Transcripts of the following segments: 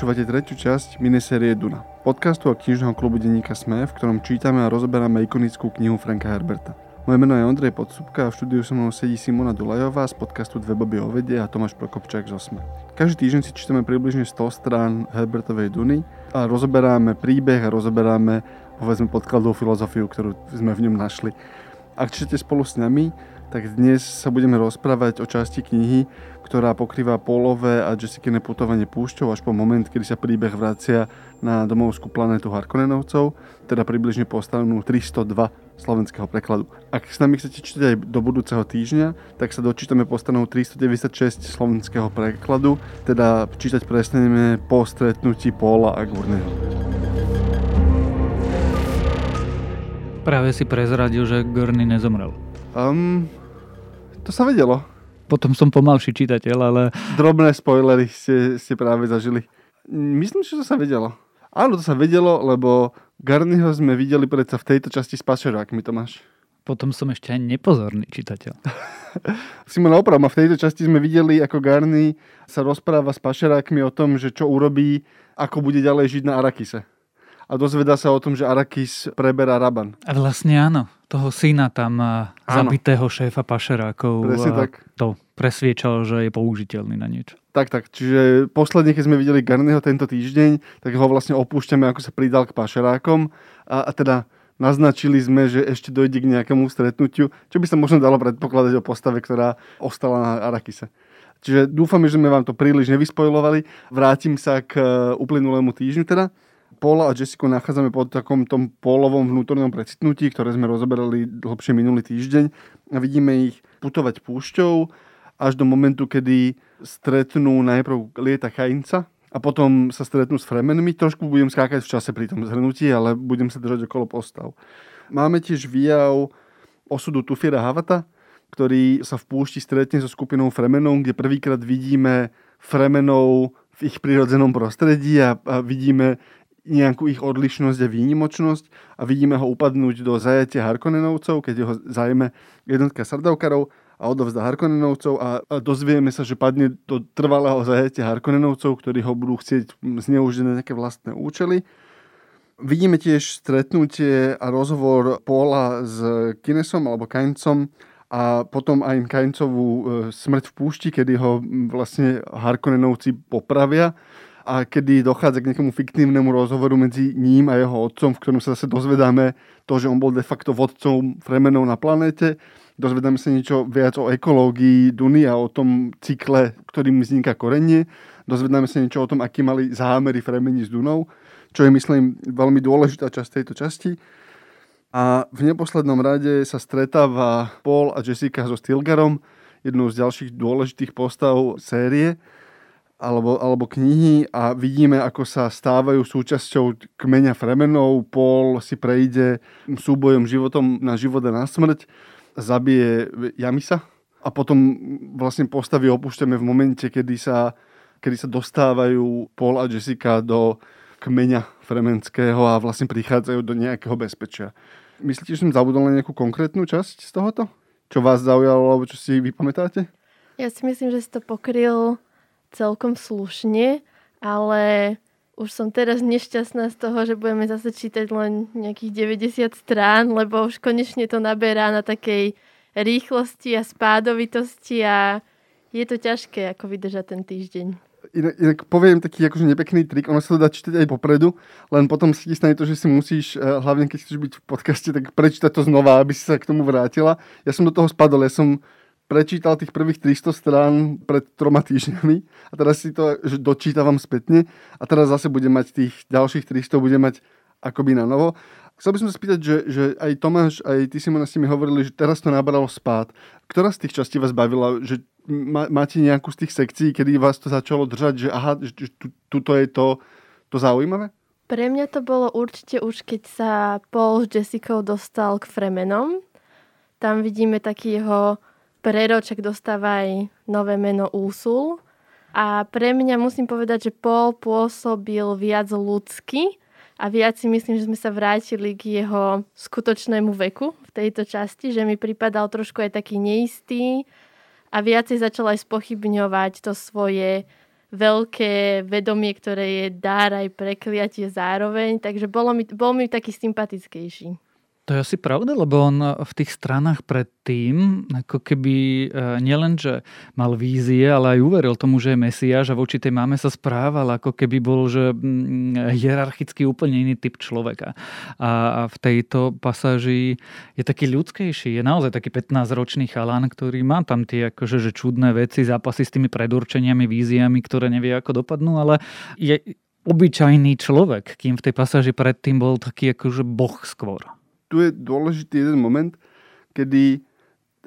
Počúvate tretiu časť minisérie Duna, podcastu a knižného klubu denníka SME, v ktorom čítame a rozoberáme ikonickú knihu Franka Herberta. Moje meno je Ondrej Podsúbka a v štúdiu so mnou sedí Simona Dulajová z podcastu Dve boby o vede a Tomáš Prokopčák z Osme. Každý týždeň si čítame približne 100 strán Herbertovej Duny a rozoberáme príbeh a rozoberáme povedzme podkladovú filozofiu, ktorú sme v ňom našli. Ak čítate spolu s nami, tak dnes sa budeme rozprávať o časti knihy, ktorá pokrýva polové a Jessica putovanie púšťou až po moment, kedy sa príbeh vracia na domovskú planetu Harkonnenovcov, teda približne po stranu 302 slovenského prekladu. Ak s nami chcete čítať aj do budúceho týždňa, tak sa dočítame po stranu 396 slovenského prekladu, teda čítať prestaneme po stretnutí Paula a Gurneho. Práve si prezradil, že Gurney nezomrel. Um, to sa vedelo potom som pomalší čitateľ, ale... Drobné spoilery ste, ste práve zažili. Myslím, že to sa vedelo. Áno, to sa vedelo, lebo Garnyho sme videli predsa v tejto časti s pašerákmi, Tomáš. Potom som ešte aj nepozorný čitateľ. Simona oprav, v tejto časti sme videli, ako Garny sa rozpráva s pašerákmi o tom, že čo urobí, ako bude ďalej žiť na Arakise a dozvedá sa o tom, že Arakis preberá Raban. A vlastne áno, toho syna tam áno. zabitého šéfa pašerákov Presne tak. to presviečal, že je použiteľný na niečo. Tak, tak. Čiže posledne, keď sme videli Garnyho tento týždeň, tak ho vlastne opúšťame, ako sa pridal k pašerákom a, a teda naznačili sme, že ešte dojde k nejakému stretnutiu, čo by sa možno dalo predpokladať o postave, ktorá ostala na Arakise. Čiže dúfam, že sme vám to príliš nevyspojovali. Vrátim sa k uplynulému týždňu teda. Paula a Jessica nachádzame pod takom tom polovom vnútornom precitnutí, ktoré sme rozoberali dlhšie minulý týždeň a vidíme ich putovať púšťou až do momentu, kedy stretnú najprv lieta Chainca a potom sa stretnú s Fremenmi. Trošku budem skákať v čase pri tom zhrnutí, ale budem sa držať okolo postav. Máme tiež výjav osudu Tufiera Havata, ktorý sa v púšti stretne so skupinou Fremenov, kde prvýkrát vidíme Fremenov v ich prírodzenom prostredí a, a vidíme nejakú ich odlišnosť a výnimočnosť a vidíme ho upadnúť do zajatia Harkonnenovcov, keď ho zajme jednotka Sardaukarov a odovzdá Harkonnenovcov a, dozvieme sa, že padne do trvalého zajatia Harkonnenovcov, ktorí ho budú chcieť zneužiť na nejaké vlastné účely. Vidíme tiež stretnutie a rozhovor Paula s Kinesom alebo Kaincom a potom aj Kaincovú e, smrť v púšti, kedy ho vlastne Harkonnenovci popravia a kedy dochádza k nejakému fiktívnemu rozhovoru medzi ním a jeho otcom, v ktorom sa zase dozvedáme to, že on bol de facto vodcom Fremenov na planéte. Dozvedáme sa niečo viac o ekológii Duny a o tom cykle, ktorým vzniká korenie. Dozvedáme sa niečo o tom, aký mali zámery Fremeni s Dunou, čo je, myslím, veľmi dôležitá časť tejto časti. A v neposlednom rade sa stretáva Paul a Jessica so Stilgarom, jednou z ďalších dôležitých postav série alebo, alebo knihy a vidíme, ako sa stávajú súčasťou kmeňa Fremenov. Paul si prejde súbojom životom na život a na smrť, zabije Jamisa a potom vlastne postavy opúšťame v momente, kedy sa, kedy sa dostávajú Paul a Jessica do kmeňa fremenského a vlastne prichádzajú do nejakého bezpečia. Myslíte, že som zabudol na nejakú konkrétnu časť z tohoto? Čo vás zaujalo, alebo čo si vypamätáte? Ja si myslím, že si to pokryl celkom slušne, ale už som teraz nešťastná z toho, že budeme zase čítať len nejakých 90 strán, lebo už konečne to naberá na takej rýchlosti a spádovitosti a je to ťažké ako vydržať ten týždeň. Inak, inak poviem taký akože nepekný trik, ono sa to dá čítať aj popredu, len potom si stane to, že si musíš, eh, hlavne keď chceš byť v podcaste, tak prečítať to znova, aby si sa k tomu vrátila. Ja som do toho spadol, ja som prečítal tých prvých 300 strán pred troma týždňami a teraz si to dočítavam spätne a teraz zase budem mať tých ďalších 300, budem mať akoby na novo. Chcel by som sa spýtať, že, že aj Tomáš, aj ty Simona s mi hovorili, že teraz to nabralo spát. Ktorá z tých častí vás bavila? Že má, máte nejakú z tých sekcií, kedy vás to začalo držať, že aha, že tu, tuto je to, to zaujímavé? Pre mňa to bolo určite už, keď sa Paul s Jessicou dostal k Fremenom. Tam vidíme taký jeho Preroček dostáva aj nové meno Úsul. A pre mňa musím povedať, že Paul pôsobil viac ľudsky a viac si myslím, že sme sa vrátili k jeho skutočnému veku v tejto časti, že mi pripadal trošku aj taký neistý a viacej začal aj spochybňovať to svoje veľké vedomie, ktoré je dár aj prekliatie zároveň, takže bolo mi, bol mi taký sympatickejší. To je asi pravda, lebo on v tých stranách predtým, ako keby e, nielen, že mal vízie, ale aj uveril tomu, že je Mesiáš a voči tej máme sa správal, ako keby bol, že mm, hierarchicky úplne iný typ človeka. A v tejto pasáži je taký ľudskejší, je naozaj taký 15-ročný chalán, ktorý má tam tie akože, že čudné veci, zápasy s tými predurčeniami, víziami, ktoré nevie ako dopadnú, ale je obyčajný človek, kým v tej pasáži predtým bol taký akože boh skôr tu je dôležitý jeden moment, kedy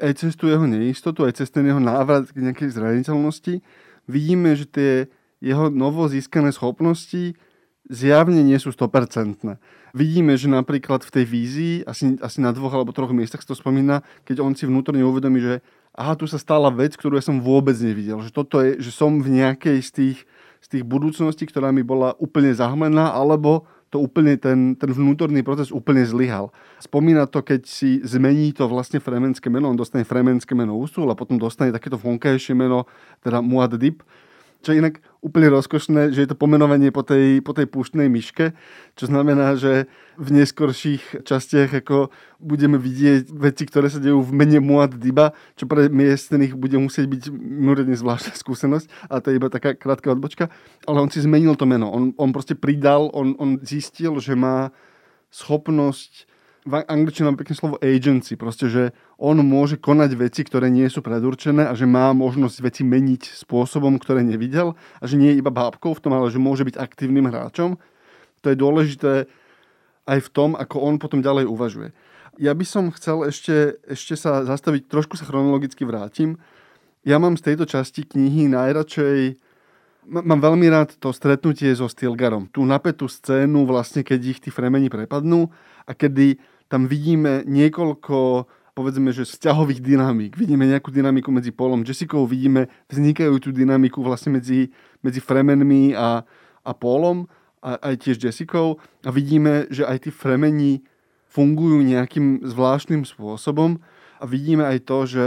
aj cez tú jeho neistotu, aj cez ten jeho návrat k nejakej zraniteľnosti, vidíme, že tie jeho novo získané schopnosti zjavne nie sú 100%. Vidíme, že napríklad v tej vízii, asi, asi na dvoch alebo troch miestach sa to spomína, keď on si vnútorne uvedomí, že aha, tu sa stala vec, ktorú ja som vôbec nevidel. Že toto je, že som v nejakej z tých, z tých budúcností, ktorá mi bola úplne zahmlená, alebo to úplne ten, ten vnútorný proces úplne zlyhal. Spomína to, keď si zmení to vlastne fremenské meno, on dostane fremenské meno Usul a potom dostane takéto vonkajšie meno, teda Muaddib, čo je inak úplne rozkošné, že je to pomenovanie po tej, po tej púštnej myške, čo znamená, že v neskorších častiach ako budeme vidieť veci, ktoré sa dejú v mene Muad Diba, čo pre miestných bude musieť byť mimoriadne zvláštna skúsenosť, a to je iba taká krátka odbočka, ale on si zmenil to meno. On, on proste pridal, on, on zistil, že má schopnosť v angličtine mám pekné slovo agency, proste, že on môže konať veci, ktoré nie sú predurčené a že má možnosť veci meniť spôsobom, ktoré nevidel a že nie je iba bábkou v tom, ale že môže byť aktívnym hráčom. To je dôležité aj v tom, ako on potom ďalej uvažuje. Ja by som chcel ešte, ešte sa zastaviť, trošku sa chronologicky vrátim. Ja mám z tejto časti knihy najradšej Mám veľmi rád to stretnutie so Stilgarom. Tú napätú scénu, vlastne, keď ich tí fremeni prepadnú a kedy tam vidíme niekoľko povedzme, že vzťahových dynamík. Vidíme nejakú dynamiku medzi Polom Jessicou, vidíme vznikajúcu dynamiku vlastne medzi, medzi Fremenmi a, a Polom a aj tiež Jessicou a vidíme, že aj tí Fremeni fungujú nejakým zvláštnym spôsobom. A vidíme aj to, že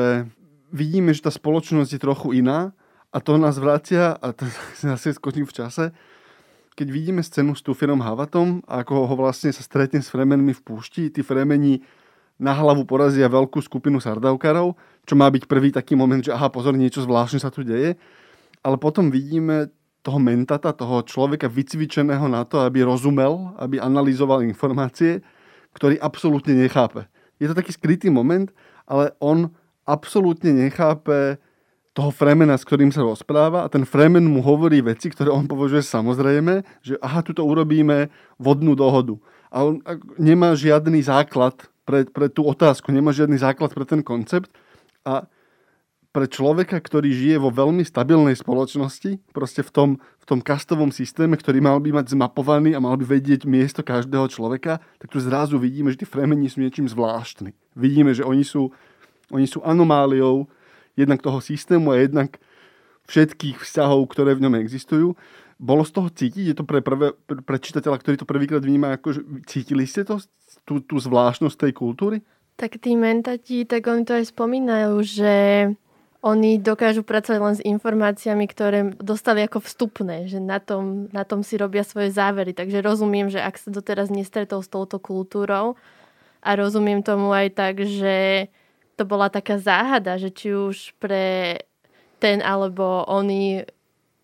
vidíme, že tá spoločnosť je trochu iná. A to nás vracia, a to zase skočím v čase, keď vidíme scénu s Tufinom Havatom, ako ho vlastne sa stretne s Fremenmi v púšti, tí Fremeni na hlavu porazia veľkú skupinu Sardaukarov, čo má byť prvý taký moment, že aha, pozor, niečo zvláštne sa tu deje. Ale potom vidíme toho mentata, toho človeka vycvičeného na to, aby rozumel, aby analyzoval informácie, ktorý absolútne nechápe. Je to taký skrytý moment, ale on absolútne nechápe toho Fremena, s ktorým sa rozpráva a ten Fremen mu hovorí veci, ktoré on považuje samozrejme, že aha, tuto urobíme vodnú dohodu. A on nemá žiadny základ pre, pre tú otázku, nemá žiadny základ pre ten koncept a pre človeka, ktorý žije vo veľmi stabilnej spoločnosti, proste v tom, v tom kastovom systéme, ktorý mal by mať zmapovaný a mal by vedieť miesto každého človeka, tak tu zrazu vidíme, že tí fremeni sú niečím zvláštni. Vidíme, že oni sú, oni sú anomáliou, jednak toho systému a jednak všetkých vzťahov, ktoré v ňom existujú. Bolo z toho cítiť? Je to pre, prvé, pre čitateľa, ktorý to prvýkrát vníma, že cítili ste to, tú, tú zvláštnosť tej kultúry? Tak tí mentati, tak oni to aj spomínajú, že oni dokážu pracovať len s informáciami, ktoré dostali ako vstupné, že na tom, na tom si robia svoje závery. Takže rozumiem, že ak sa doteraz nestretol s touto kultúrou a rozumiem tomu aj tak, že to bola taká záhada, že či už pre ten alebo oný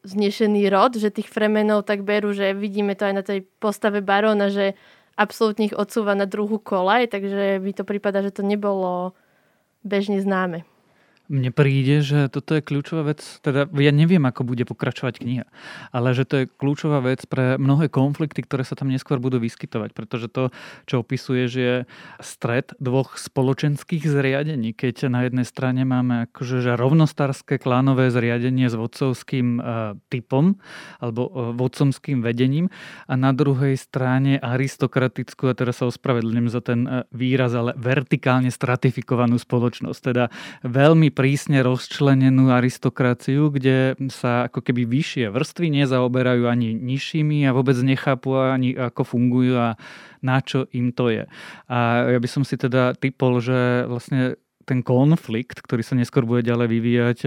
znešený rod, že tých fremenov tak berú, že vidíme to aj na tej postave baróna, že absolútne ich odsúva na druhú kolaj, takže mi to prípada, že to nebolo bežne známe. Mne príde, že toto je kľúčová vec, teda ja neviem, ako bude pokračovať kniha, ale že to je kľúčová vec pre mnohé konflikty, ktoré sa tam neskôr budú vyskytovať, pretože to, čo opisuje, že je stred dvoch spoločenských zriadení, keď na jednej strane máme akože že rovnostárske klánové zriadenie s vodcovským uh, typom alebo uh, vodcomským vedením a na druhej strane aristokratickú, a teraz sa ospravedlňujem za ten uh, výraz, ale vertikálne stratifikovanú spoločnosť, teda veľmi prísne rozčlenenú aristokraciu, kde sa ako keby vyššie vrstvy nezaoberajú ani nižšími a vôbec nechápu ani ako fungujú a na čo im to je. A ja by som si teda typol, že vlastne ten konflikt, ktorý sa neskôr bude ďalej vyvíjať,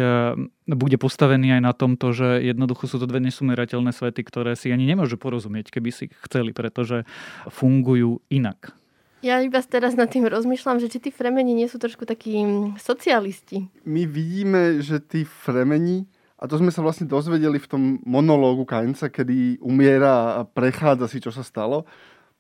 bude postavený aj na tomto, že jednoducho sú to dve nesumerateľné svety, ktoré si ani nemôžu porozumieť, keby si chceli, pretože fungujú inak. Ja iba teraz nad tým rozmýšľam, že či tí fremeni nie sú trošku takí socialisti. My vidíme, že tí fremeni, a to sme sa vlastne dozvedeli v tom monológu Kainca, kedy umiera a prechádza si, čo sa stalo,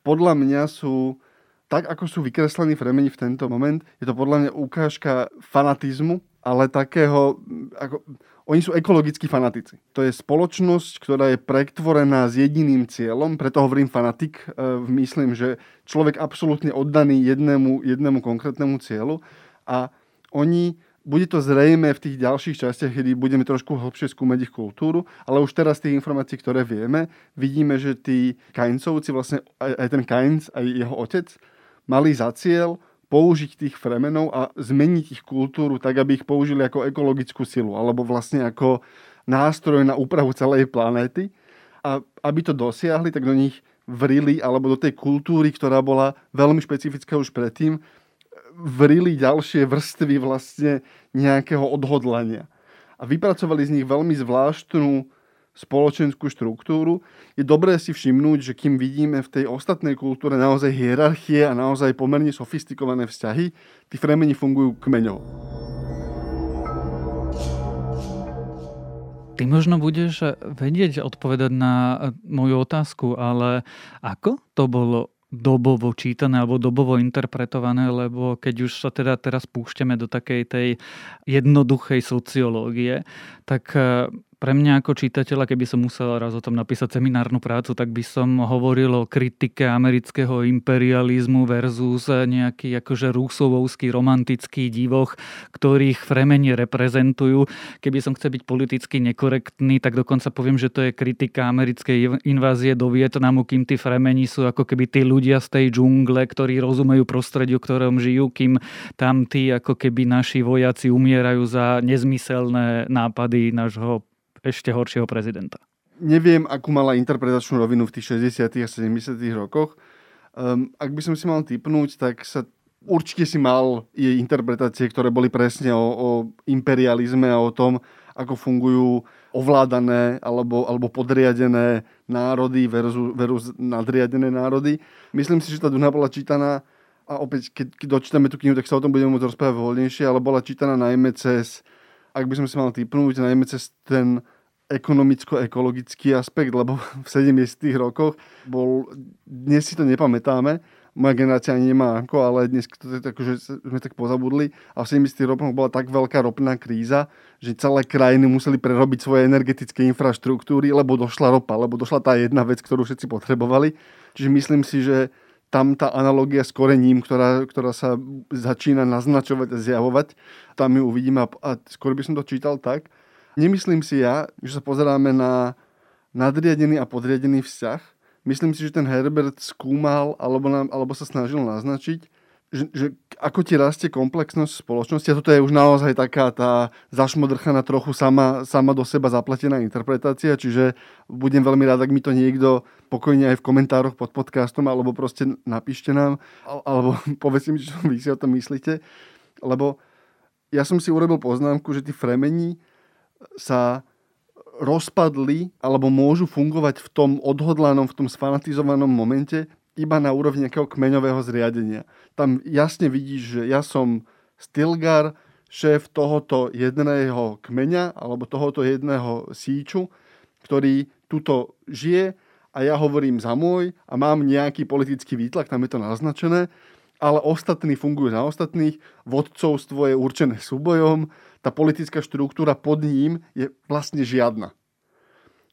podľa mňa sú tak ako sú vykreslení fremeni v tento moment, je to podľa mňa ukážka fanatizmu, ale takého, ako, oni sú ekologickí fanatici. To je spoločnosť, ktorá je pretvorená s jediným cieľom, preto hovorím fanatik, e, myslím, že človek absolútne oddaný jednému, jednému konkrétnemu cieľu a oni bude to zrejme v tých ďalších častiach, kedy budeme trošku hlbšie skúmať ich kultúru, ale už teraz tých informácií, ktoré vieme, vidíme, že tí Kaincovci, vlastne aj ten Kainc, aj jeho otec, mali za cieľ použiť tých fremenov a zmeniť ich kultúru tak, aby ich použili ako ekologickú silu, alebo vlastne ako nástroj na úpravu celej planéty. A aby to dosiahli, tak do nich vrili, alebo do tej kultúry, ktorá bola veľmi špecifická už predtým, vrili ďalšie vrstvy vlastne nejakého odhodlania. A vypracovali z nich veľmi zvláštnu spoločenskú štruktúru, je dobré si všimnúť, že kým vidíme v tej ostatnej kultúre naozaj hierarchie a naozaj pomerne sofistikované vzťahy, tí fremeni fungujú kmeňovo. Ty možno budeš vedieť odpovedať na moju otázku, ale ako to bolo dobovo čítané alebo dobovo interpretované, lebo keď už sa teda teraz púšťame do takej tej jednoduchej sociológie, tak pre mňa ako čitateľa, keby som musel raz o tom napísať seminárnu prácu, tak by som hovoril o kritike amerického imperializmu versus nejaký akože rúsovovský romantický divoch, ktorých fremeni reprezentujú. Keby som chcel byť politicky nekorektný, tak dokonca poviem, že to je kritika americkej invázie do Vietnamu, kým tí fremeni sú ako keby tí ľudia z tej džungle, ktorí rozumejú prostrediu, ktorom žijú, kým tam tí ako keby naši vojaci umierajú za nezmyselné nápady nášho ešte horšieho prezidenta. Neviem, akú mala interpretačnú rovinu v tých 60. a 70. rokoch. Um, ak by som si mal typnúť, tak sa určite si mal jej interpretácie, ktoré boli presne o, o imperializme a o tom, ako fungujú ovládané alebo, alebo podriadené národy versus, versus nadriadené národy. Myslím si, že tá Duna bola čítaná a opäť, keď, keď dočítame tú knihu, tak sa o tom budeme môcť rozprávať voľnejšie, ale bola čítaná najmä cez, ak by som si mal typnúť, najmä cez ten ekonomicko-ekologický aspekt, lebo v 70. rokoch bol, dnes si to nepamätáme, moja generácia ani nemá ako, ale dnes to je tak, že sme tak pozabudli a v 70. rokoch bola tak veľká ropná kríza, že celé krajiny museli prerobiť svoje energetické infraštruktúry, lebo došla ropa, lebo došla tá jedna vec, ktorú všetci potrebovali. Čiže myslím si, že tam tá analogia s korením, ktorá, ktorá sa začína naznačovať a zjavovať, tam ju uvidíme a, a skôr by som to čítal tak, Nemyslím si ja, že sa pozeráme na nadriadený a podriadený vzťah. Myslím si, že ten Herbert skúmal alebo, nám, alebo sa snažil naznačiť, že, že ako ti rastie komplexnosť spoločnosti. A toto je už naozaj taká tá zašmodrchaná trochu sama, sama do seba zapletená interpretácia, čiže budem veľmi rád, ak mi to niekto pokojne aj v komentároch pod podcastom, alebo proste napíšte nám, alebo povedzte mi, čo vy si o tom myslíte. Lebo ja som si urobil poznámku, že tí fremení sa rozpadli alebo môžu fungovať v tom odhodlanom, v tom sfanatizovanom momente iba na úrovni nejakého kmeňového zriadenia. Tam jasne vidíš, že ja som Stilgar, šéf tohoto jedného kmeňa alebo tohoto jedného síču, ktorý tuto žije a ja hovorím za môj a mám nejaký politický výtlak, tam je to naznačené, ale ostatní fungujú za ostatných, vodcovstvo je určené súbojom, tá politická štruktúra pod ním je vlastne žiadna.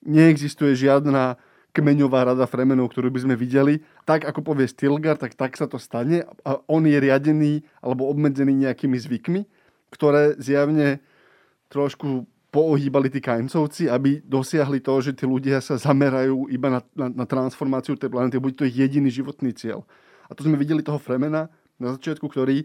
Neexistuje žiadna kmeňová rada Fremenov, ktorú by sme videli. Tak, ako povie Stilgar, tak tak sa to stane a on je riadený alebo obmedzený nejakými zvykmi, ktoré zjavne trošku poohýbali tí kajncovci, aby dosiahli to, že tí ľudia sa zamerajú iba na, na, na transformáciu tej planety, bude to jediný životný cieľ. A to sme videli toho Fremena na začiatku, ktorý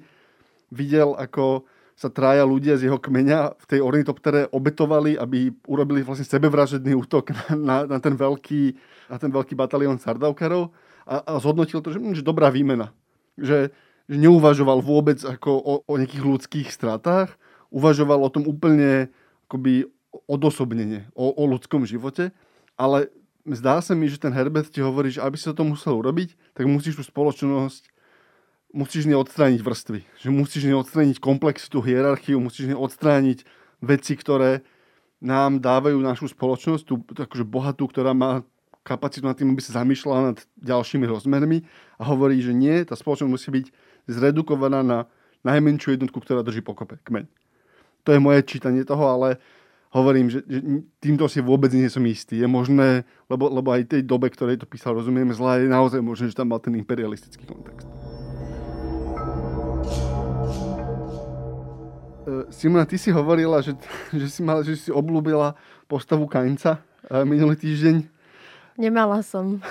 videl, ako sa traja ľudia z jeho kmeňa v tej ornitoptere obetovali, aby urobili vlastne sebevražedný útok na, na, ten, veľký, na ten veľký batalión Sardaukarov a, a zhodnotil to, že, hm, že dobrá výmena. Že, že neuvažoval vôbec ako o, o nejakých ľudských stratách, uvažoval o tom úplne akoby odosobnenie, o, o ľudskom živote, ale zdá sa mi, že ten Herbert ti hovorí, že aby si to musel urobiť, tak musíš tú spoločnosť musíš neodstrániť vrstvy. Že musíš neodstrániť komplexitu, hierarchiu, musíš neodstrániť veci, ktoré nám dávajú našu spoločnosť, tú akože bohatú, ktorá má kapacitu nad tým, aby sa zamýšľala nad ďalšími rozmermi a hovorí, že nie, tá spoločnosť musí byť zredukovaná na najmenšiu jednotku, ktorá drží pokope, kmeň. To je moje čítanie toho, ale hovorím, že, že týmto si vôbec nie som istý. Je možné, lebo, lebo aj tej dobe, ktorej to písal, rozumieme zle, je naozaj možné, že tam mal ten imperialistický kontext. Simona, ty si hovorila, že, že, si, mala, že si oblúbila postavu Kainca e, minulý týždeň. Nemala som.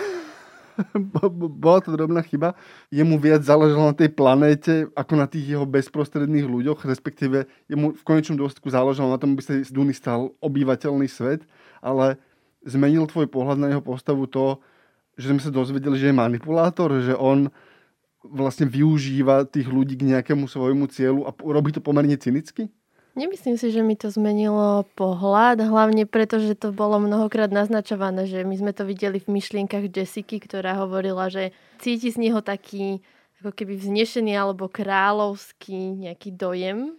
Bola to drobná chyba. Jemu viac záležalo na tej planéte, ako na tých jeho bezprostredných ľuďoch, respektíve jemu v konečnom dôsledku záležalo na tom, aby sa z Duny stal obývateľný svet, ale zmenil tvoj pohľad na jeho postavu to, že sme sa dozvedeli, že je manipulátor, že on vlastne využíva tých ľudí k nejakému svojmu cieľu a robí to pomerne cynicky? Nemyslím si, že mi to zmenilo pohľad, hlavne preto, že to bolo mnohokrát naznačované, že my sme to videli v myšlienkach Jessiky, ktorá hovorila, že cíti z neho taký ako keby vznešený alebo kráľovský nejaký dojem.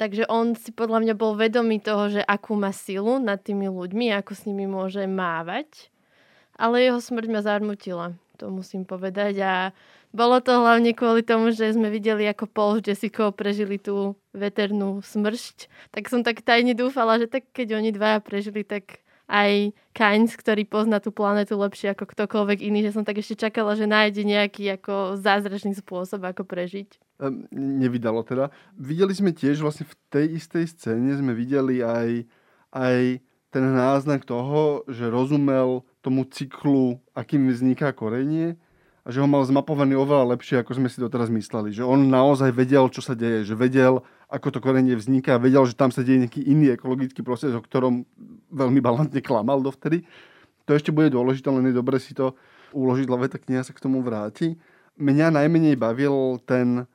Takže on si podľa mňa bol vedomý toho, že akú má silu nad tými ľuďmi, ako s nimi môže mávať. Ale jeho smrť ma zarmutila, to musím povedať. A bolo to hlavne kvôli tomu, že sme videli, ako Paul s Jessicou prežili tú veternú smršť. Tak som tak tajne dúfala, že tak keď oni dvaja prežili, tak aj Kainz, ktorý pozná tú planetu lepšie ako ktokoľvek iný, že som tak ešte čakala, že nájde nejaký ako zázračný spôsob, ako prežiť. Um, nevydalo teda. Videli sme tiež vlastne v tej istej scéne, sme videli aj, aj ten náznak toho, že rozumel tomu cyklu, akým vzniká korenie a že ho mal zmapovaný oveľa lepšie, ako sme si doteraz mysleli. Že on naozaj vedel, čo sa deje, že vedel, ako to korenie vzniká, vedel, že tam sa deje nejaký iný ekologický proces, o ktorom veľmi balantne klamal dovtedy. To ešte bude dôležité, len je dobre si to uložiť, lebo tá kniha sa k tomu vráti. Mňa najmenej bavil ten,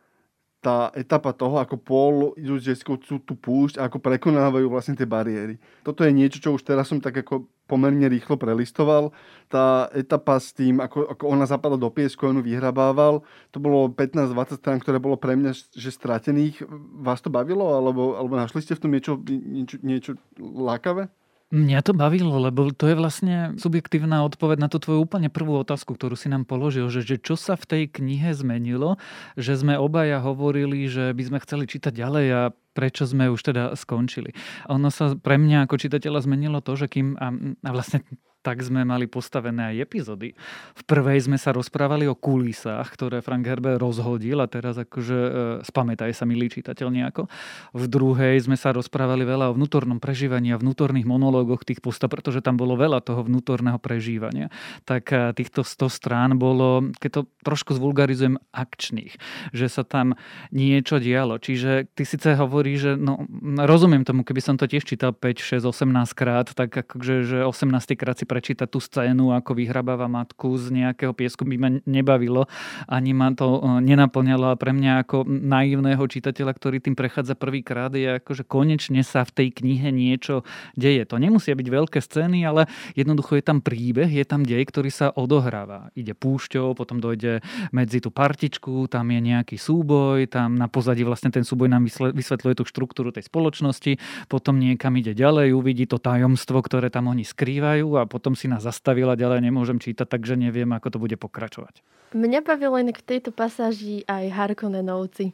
tá etapa toho, ako Paul idú s Jessicou tú, tú púšť a ako prekonávajú vlastne tie bariéry. Toto je niečo, čo už teraz som tak ako pomerne rýchlo prelistoval. Tá etapa s tým, ako, ako ona zapadla do piesku, on vyhrabával, to bolo 15-20 strán, ktoré bolo pre mňa že stratených. Vás to bavilo? Alebo, alebo našli ste v tom niečo, niečo, niečo lákavé? Mňa to bavilo, lebo to je vlastne subjektívna odpoveď na tú tvoju úplne prvú otázku, ktorú si nám položil, že, že čo sa v tej knihe zmenilo, že sme obaja hovorili, že by sme chceli čítať ďalej a prečo sme už teda skončili. Ono sa pre mňa ako čitateľa zmenilo to, že kým, a, a vlastne tak sme mali postavené aj epizódy. V prvej sme sa rozprávali o kulisách, ktoré Frank Herber rozhodil a teraz akože e, spamätaj sa, milý čitateľ nejako. V druhej sme sa rozprávali veľa o vnútornom prežívaní a vnútorných monológoch tých postav, pretože tam bolo veľa toho vnútorného prežívania. Tak e, týchto 100 strán bolo, keď to trošku zvulgarizujem, akčných. Že sa tam niečo dialo. Čiže ty síce hovorí, že no, rozumiem tomu, keby som to tiež čítal 5, 6, 18 krát, tak akože že 18 krát si prečítať tú scénu, ako vyhrabáva matku z nejakého piesku, by ma nebavilo, ani ma to e, nenaplňalo a pre mňa ako naivného čitateľa, ktorý tým prechádza prvýkrát, je ako, že konečne sa v tej knihe niečo deje. To nemusia byť veľké scény, ale jednoducho je tam príbeh, je tam dej, ktorý sa odohráva. Ide púšťou, potom dojde medzi tú partičku, tam je nejaký súboj, tam na pozadí vlastne ten súboj nám vysvetľuje tú štruktúru tej spoločnosti, potom niekam ide ďalej, uvidí to tajomstvo, ktoré tam oni skrývajú a potom potom si nás zastavila, ďalej nemôžem čítať, takže neviem, ako to bude pokračovať. Mňa bavilo inak v tejto pasáži aj Harkonnenovci.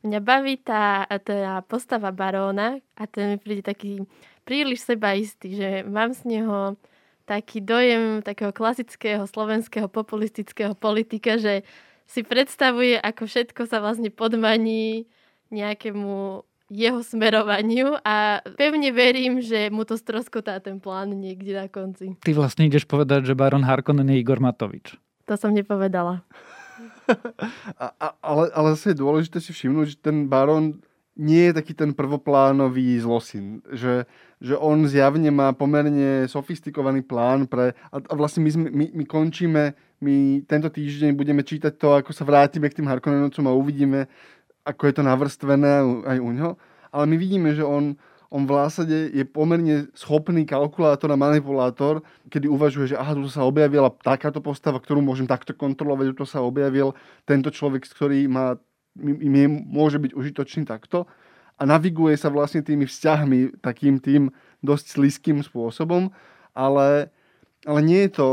Mňa baví tá, tá postava baróna a ten mi príde taký príliš sebaistý, že mám z neho taký dojem takého klasického slovenského populistického politika, že si predstavuje, ako všetko sa vlastne podmaní nejakému jeho smerovaniu a pevne verím, že mu to stroskotá ten plán niekde na konci. Ty vlastne ideš povedať, že Baron Harkonnen je Igor Matovič. To som nepovedala. a, a, ale, ale zase je dôležité si všimnúť, že ten Baron nie je taký ten prvoplánový zlosin. Že, že on zjavne má pomerne sofistikovaný plán pre... A, a vlastne my, sme, my, my končíme, my tento týždeň budeme čítať to, ako sa vrátime k tým Harkonnenovcom a uvidíme, ako je to navrstvené aj u ňo. Ale my vidíme, že on, on v zásade je pomerne schopný kalkulátor a manipulátor, kedy uvažuje, že aha, tu sa objavila takáto postava, ktorú môžem takto kontrolovať, tu sa objavil tento človek, ktorý má im môže byť užitočný takto a naviguje sa vlastne tými vzťahmi takým tým dosť slízkým spôsobom, ale, ale nie je to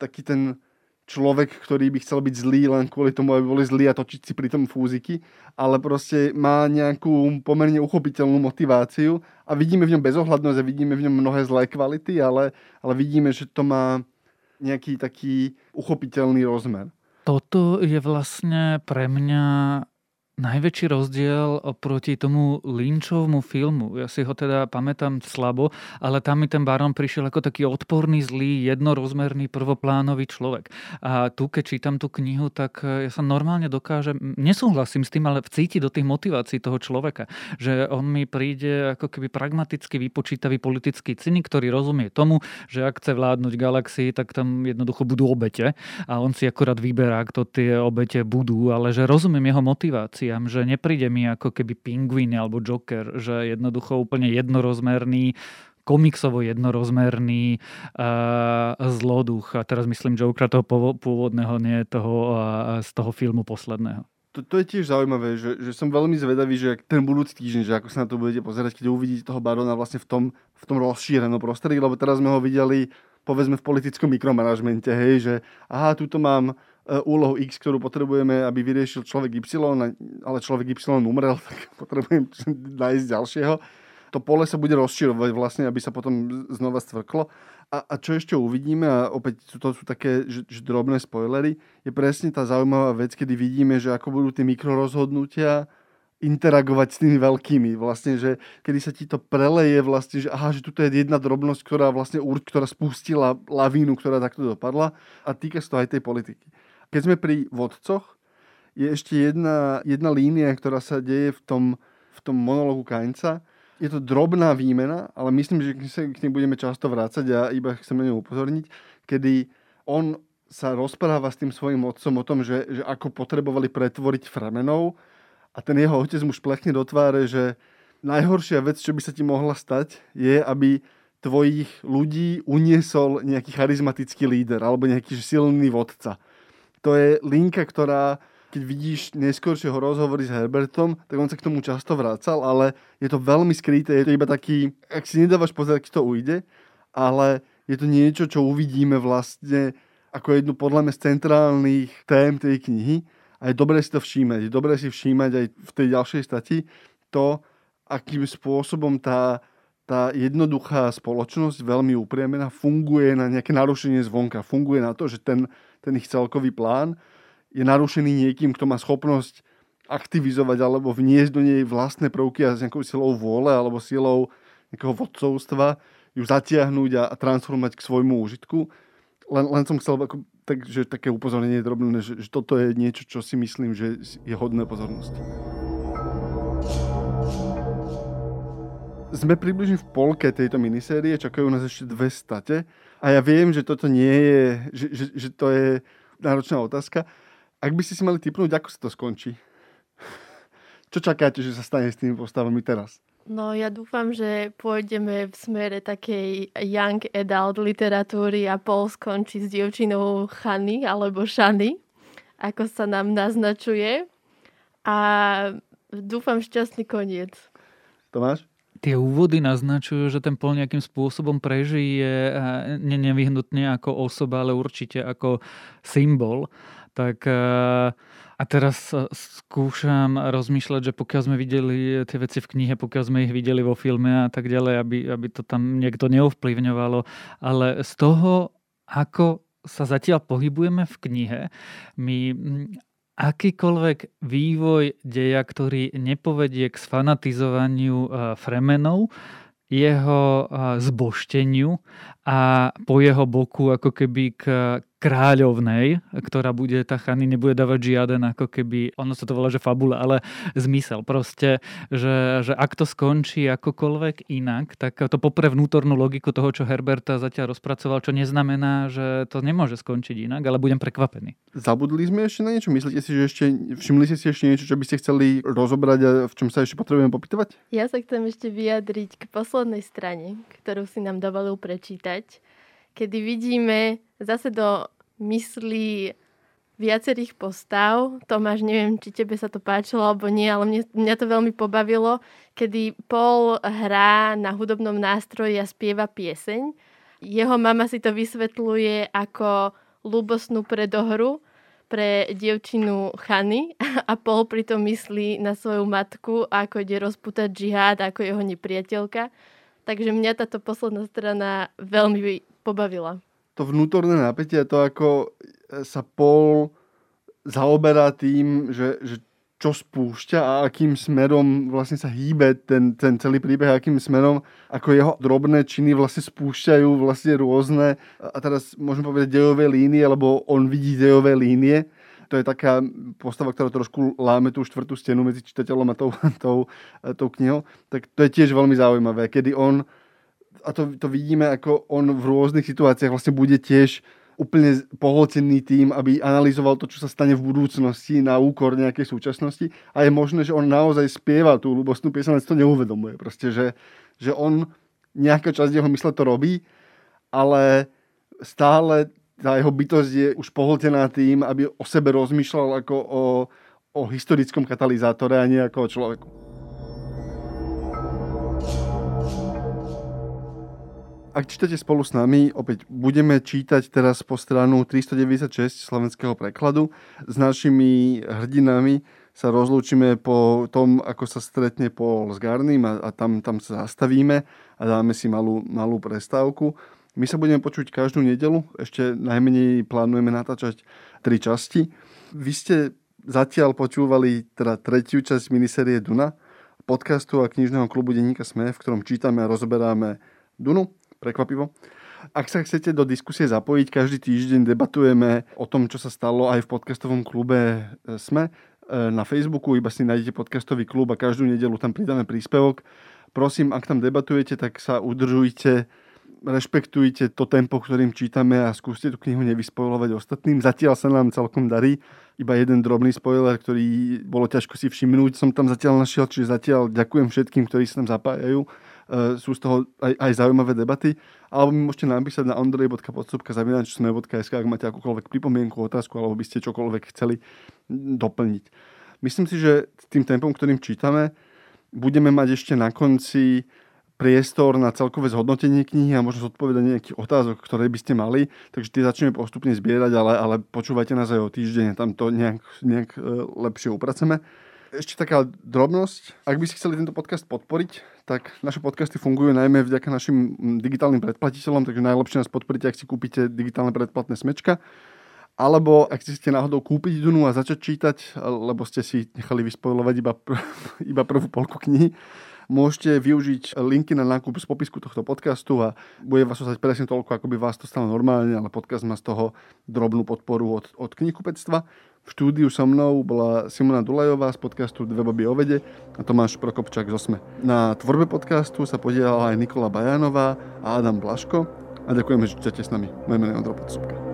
taký ten človek, ktorý by chcel byť zlý len kvôli tomu, aby boli zlí a točiť si pri tom fúziky, ale proste má nejakú pomerne uchopiteľnú motiváciu a vidíme v ňom bezohľadnosť a vidíme v ňom mnohé zlé kvality, ale, ale vidíme, že to má nejaký taký uchopiteľný rozmer. Toto je vlastne pre mňa najväčší rozdiel oproti tomu Lynchovmu filmu. Ja si ho teda pamätám slabo, ale tam mi ten Baron prišiel ako taký odporný, zlý, jednorozmerný, prvoplánový človek. A tu, keď čítam tú knihu, tak ja sa normálne dokážem, nesúhlasím s tým, ale vcítiť do tých motivácií toho človeka. Že on mi príde ako keby pragmaticky vypočítavý politický cynik, ktorý rozumie tomu, že ak chce vládnuť galaxii, tak tam jednoducho budú obete a on si akorát vyberá, kto tie obete budú, ale že rozumiem jeho motivácii emóciám, že nepríde mi ako keby pingvin alebo Joker, že jednoducho úplne jednorozmerný komiksovo jednorozmerný uh, zloduch. A teraz myslím Jokera toho pôvodného, nie toho, uh, z toho filmu posledného. To, to je tiež zaujímavé, že, že som veľmi zvedavý, že ten budúci týždeň, že ako sa na to budete pozerať, keď uvidíte toho barona vlastne v tom, v tom rozšírenom prostredí, lebo teraz sme ho videli povedzme v politickom mikromanažmente, hej, že aha, tuto mám úlohu X, ktorú potrebujeme, aby vyriešil človek Y, ale človek Y umrel, tak potrebujem nájsť ďalšieho. To pole sa bude rozširovať vlastne, aby sa potom znova stvrklo. A, a čo ešte uvidíme, a opäť to sú také že, že drobné spoilery, je presne tá zaujímavá vec, kedy vidíme, že ako budú tie mikrorozhodnutia interagovať s tými veľkými. Vlastne, že kedy sa ti to preleje vlastne, že aha, že tuto je jedna drobnosť, ktorá vlastne ktorá spustila lavínu, ktorá takto dopadla a týka sa to aj tej politiky. Keď sme pri vodcoch, je ešte jedna, jedna línia, ktorá sa deje v tom, v tom monologu Kainca. Je to drobná výmena, ale myslím, že sa k nej budeme často vrácať a iba chceme ňu upozorniť, kedy on sa rozpráva s tým svojim otcom o tom, že, že ako potrebovali pretvoriť Fremenov a ten jeho otec mu šplechne do tváre, že najhoršia vec, čo by sa ti mohla stať, je, aby tvojich ľudí uniesol nejaký charizmatický líder alebo nejaký silný vodca to je linka, ktorá keď vidíš neskôršieho rozhovory s Herbertom, tak on sa k tomu často vracal, ale je to veľmi skryté, je to iba taký, ak si nedávaš pozor, ak to ujde, ale je to niečo, čo uvidíme vlastne ako jednu podľa mňa z centrálnych tém tej knihy a je dobré si to všímať. Je dobré si všímať aj v tej ďalšej stati to, akým spôsobom tá, tá jednoduchá spoločnosť, veľmi upriamená, funguje na nejaké narušenie zvonka. Funguje na to, že ten ten ich celkový plán, je narušený niekým, kto má schopnosť aktivizovať alebo vniesť do nej vlastné prvky a s nejakou silou vôle alebo silou nejakého vodcovstva ju zatiahnuť a, a transformovať k svojmu úžitku. Len, len som chcel ako, tak, že také upozornenie drobné, že, že toto je niečo, čo si myslím, že je hodné pozornosti. Sme približne v polke tejto minisérie, čakajú nás ešte dve state. A ja viem, že toto nie je, že, že, že to je náročná otázka. Ak by ste si mali typnúť, ako sa to skončí? Čo čakáte, že sa stane s tými postavami teraz? No ja dúfam, že pôjdeme v smere takej young adult literatúry a Paul skončí s dievčinou Chany alebo Šany, ako sa nám naznačuje. A dúfam šťastný koniec. Tomáš? Tie úvody naznačujú, že ten pol nejakým spôsobom prežije ne nevyhnutne ako osoba, ale určite ako symbol. Tak a teraz skúšam rozmýšľať, že pokiaľ sme videli tie veci v knihe, pokiaľ sme ich videli vo filme a tak ďalej, aby, aby to tam niekto neovplyvňovalo, ale z toho, ako sa zatiaľ pohybujeme v knihe, mi akýkoľvek vývoj deja, ktorý nepovedie k sfanatizovaniu Fremenov, jeho zbošteniu a po jeho boku ako keby k kráľovnej, ktorá bude, tá Chany nebude dávať žiaden ako keby, ono sa to volá, že fabula, ale zmysel proste, že, že ak to skončí akokoľvek inak, tak to popre vnútornú logiku toho, čo Herberta zatiaľ rozpracoval, čo neznamená, že to nemôže skončiť inak, ale budem prekvapený. Zabudli sme ešte na niečo? Myslíte si, že ešte, všimli ste si ešte niečo, čo by ste chceli rozobrať a v čom sa ešte potrebujeme popýtovať? Ja sa chcem ešte vyjadriť k poslednej strane, ktorú si nám dovolil prečítať, kedy vidíme zase do myslí viacerých postav. Tomáš, neviem, či tebe sa to páčilo alebo nie, ale mne, mňa to veľmi pobavilo, kedy Paul hrá na hudobnom nástroji a spieva pieseň. Jeho mama si to vysvetľuje ako ľubosnú predohru pre dievčinu Chany a Paul pritom myslí na svoju matku, ako ide rozputať džihad, ako jeho nepriateľka. Takže mňa táto posledná strana veľmi pobavila to vnútorné napätie, to ako e, sa Paul zaoberá tým, že, že čo spúšťa a akým smerom vlastne sa hýbe ten, ten celý príbeh, akým smerom, ako jeho drobné činy vlastne spúšťajú vlastne rôzne, a teraz môžem povedať dejové línie, lebo on vidí dejové línie. To je taká postava, ktorá trošku láme tú štvrtú stenu medzi čitateľom a tou, tou, tou knihou. Tak to je tiež veľmi zaujímavé, kedy on a to, to vidíme, ako on v rôznych situáciách vlastne bude tiež úplne pohltený tým, aby analyzoval to, čo sa stane v budúcnosti na úkor nejakej súčasnosti a je možné, že on naozaj spieva tú ľubostnú pieseň, to neuvedomuje. Proste, že, že on nejaká časť jeho mysle to robí, ale stále tá jeho bytosť je už pohltená tým, aby o sebe rozmýšľal ako o, o historickom katalizátore a nie ako o človeku. Ak čítate spolu s nami, opäť budeme čítať teraz po stranu 396 slovenského prekladu. S našimi hrdinami sa rozlúčime po tom, ako sa stretne Paul s Garným a, a tam, tam sa zastavíme a dáme si malú, malú prestávku. My sa budeme počuť každú nedelu, ešte najmenej plánujeme natáčať tri časti. Vy ste zatiaľ počúvali teda tretiu časť miniserie Duna, podcastu a knižného klubu Denníka Sme, v ktorom čítame a rozoberáme Dunu prekvapivo. Ak sa chcete do diskusie zapojiť, každý týždeň debatujeme o tom, čo sa stalo aj v podcastovom klube e, SME e, na Facebooku, iba si nájdete podcastový klub a každú nedelu tam pridáme príspevok. Prosím, ak tam debatujete, tak sa udržujte, rešpektujte to tempo, ktorým čítame a skúste tú knihu nevyspojovať ostatným. Zatiaľ sa nám celkom darí. Iba jeden drobný spoiler, ktorý bolo ťažko si všimnúť, som tam zatiaľ našiel, čiže zatiaľ ďakujem všetkým, ktorí sa tam zapájajú E, sú z toho aj, aj zaujímavé debaty, alebo mi môžete napísať na ondrej.podstupka.zavinačsme.sk, ak máte akúkoľvek pripomienku, otázku, alebo by ste čokoľvek chceli doplniť. Myslím si, že tým tempom, ktorým čítame, budeme mať ešte na konci priestor na celkové zhodnotenie knihy a možno zodpovedanie nejakých otázok, ktoré by ste mali. Takže tie začneme postupne zbierať, ale, ale počúvajte nás aj o týždeň, tam to nejak, nejak e, lepšie upraceme. Ešte taká drobnosť. Ak by ste chceli tento podcast podporiť, tak naše podcasty fungujú najmä vďaka našim digitálnym predplatiteľom, takže najlepšie nás podporíte, ak si kúpite digitálne predplatné smečka. Alebo ak ste náhodou kúpiť Dunu a začať čítať, lebo ste si nechali vyspojovať iba, pr- iba prvú polku knihy, môžete využiť linky na nákup z popisku tohto podcastu a bude vás ostať presne toľko, ako by vás to stalo normálne, ale podcast má z toho drobnú podporu od, od knihkupectva. V štúdiu so mnou bola Simona Dulajová z podcastu Dve baby o vede a Tomáš Prokopčák z Osme. Na tvorbe podcastu sa podielala aj Nikola Bajanová a Adam Blaško a ďakujeme, že čítate s nami. Moje meno je Ondro Podsúbka.